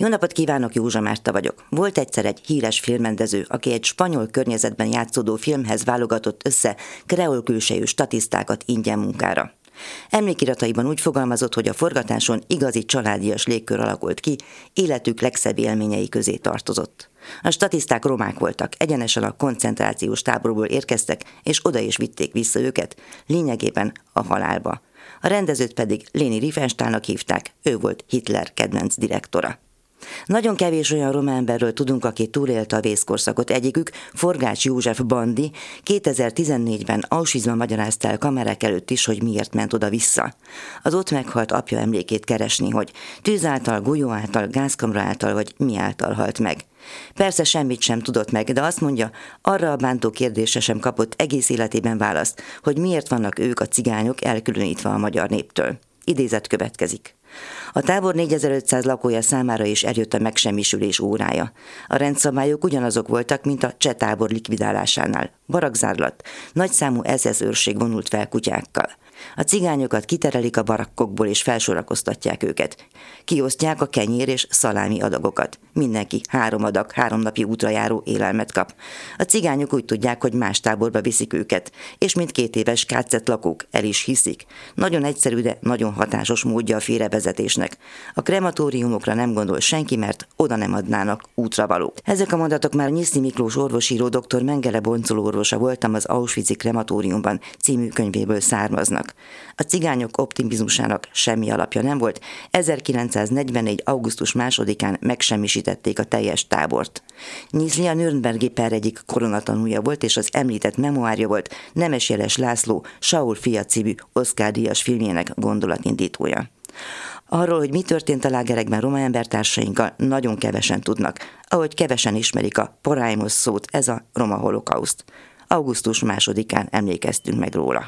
Jó napot kívánok, Józsa Márta vagyok. Volt egyszer egy híres filmrendező, aki egy spanyol környezetben játszódó filmhez válogatott össze kreol külsejű statisztákat ingyen munkára. Emlékirataiban úgy fogalmazott, hogy a forgatáson igazi családias légkör alakult ki, életük legszebb élményei közé tartozott. A statiszták romák voltak, egyenesen a koncentrációs táborból érkeztek, és oda is vitték vissza őket, lényegében a halálba. A rendezőt pedig Léni Riefenstahlnak hívták, ő volt Hitler kedvenc direktora. Nagyon kevés olyan román emberről tudunk, aki túlélte a vészkorszakot. Egyikük, Forgács József Bandi, 2014-ben Auschwitzban magyarázta el kamerák előtt is, hogy miért ment oda-vissza. Az ott meghalt apja emlékét keresni, hogy tűz által, golyó által, gázkamra által vagy mi által halt meg. Persze semmit sem tudott meg, de azt mondja, arra a bántó kérdése sem kapott egész életében választ, hogy miért vannak ők a cigányok elkülönítve a magyar néptől. Idézet következik. A tábor 4500 lakója számára is eljött a megsemmisülés órája. A rendszabályok ugyanazok voltak, mint a cseh tábor likvidálásánál. Barakzárlat, nagyszámú SS őrség vonult fel kutyákkal. A cigányokat kiterelik a barakkokból és felsorakoztatják őket. Kiosztják a kenyér és szalámi adagokat. Mindenki három adag, három napi útra járó élelmet kap. A cigányok úgy tudják, hogy más táborba viszik őket, és mint két éves kácet lakók el is hiszik. Nagyon egyszerű, de nagyon hatásos módja a félrevezetésnek. A krematóriumokra nem gondol senki, mert oda nem adnának útravalók. Ezek a mondatok már Nyiszi Miklós orvosíró dr. Mengele Boncoló orvosa voltam az Auschwitz krematóriumban című könyvéből származnak. A cigányok optimizmusának semmi alapja nem volt. 1944. augusztus másodikán megsemmisítették a teljes tábort. Nyizli a Nürnbergi per egyik koronatanúja volt, és az említett memoárja volt Nemes Jeles László Saul fia című Oscar díjas filmjének gondolatindítója. Arról, hogy mi történt a lágerekben roma embertársainkkal, nagyon kevesen tudnak, ahogy kevesen ismerik a porájmos szót, ez a roma holokauszt. Augusztus másodikán emlékeztünk meg róla.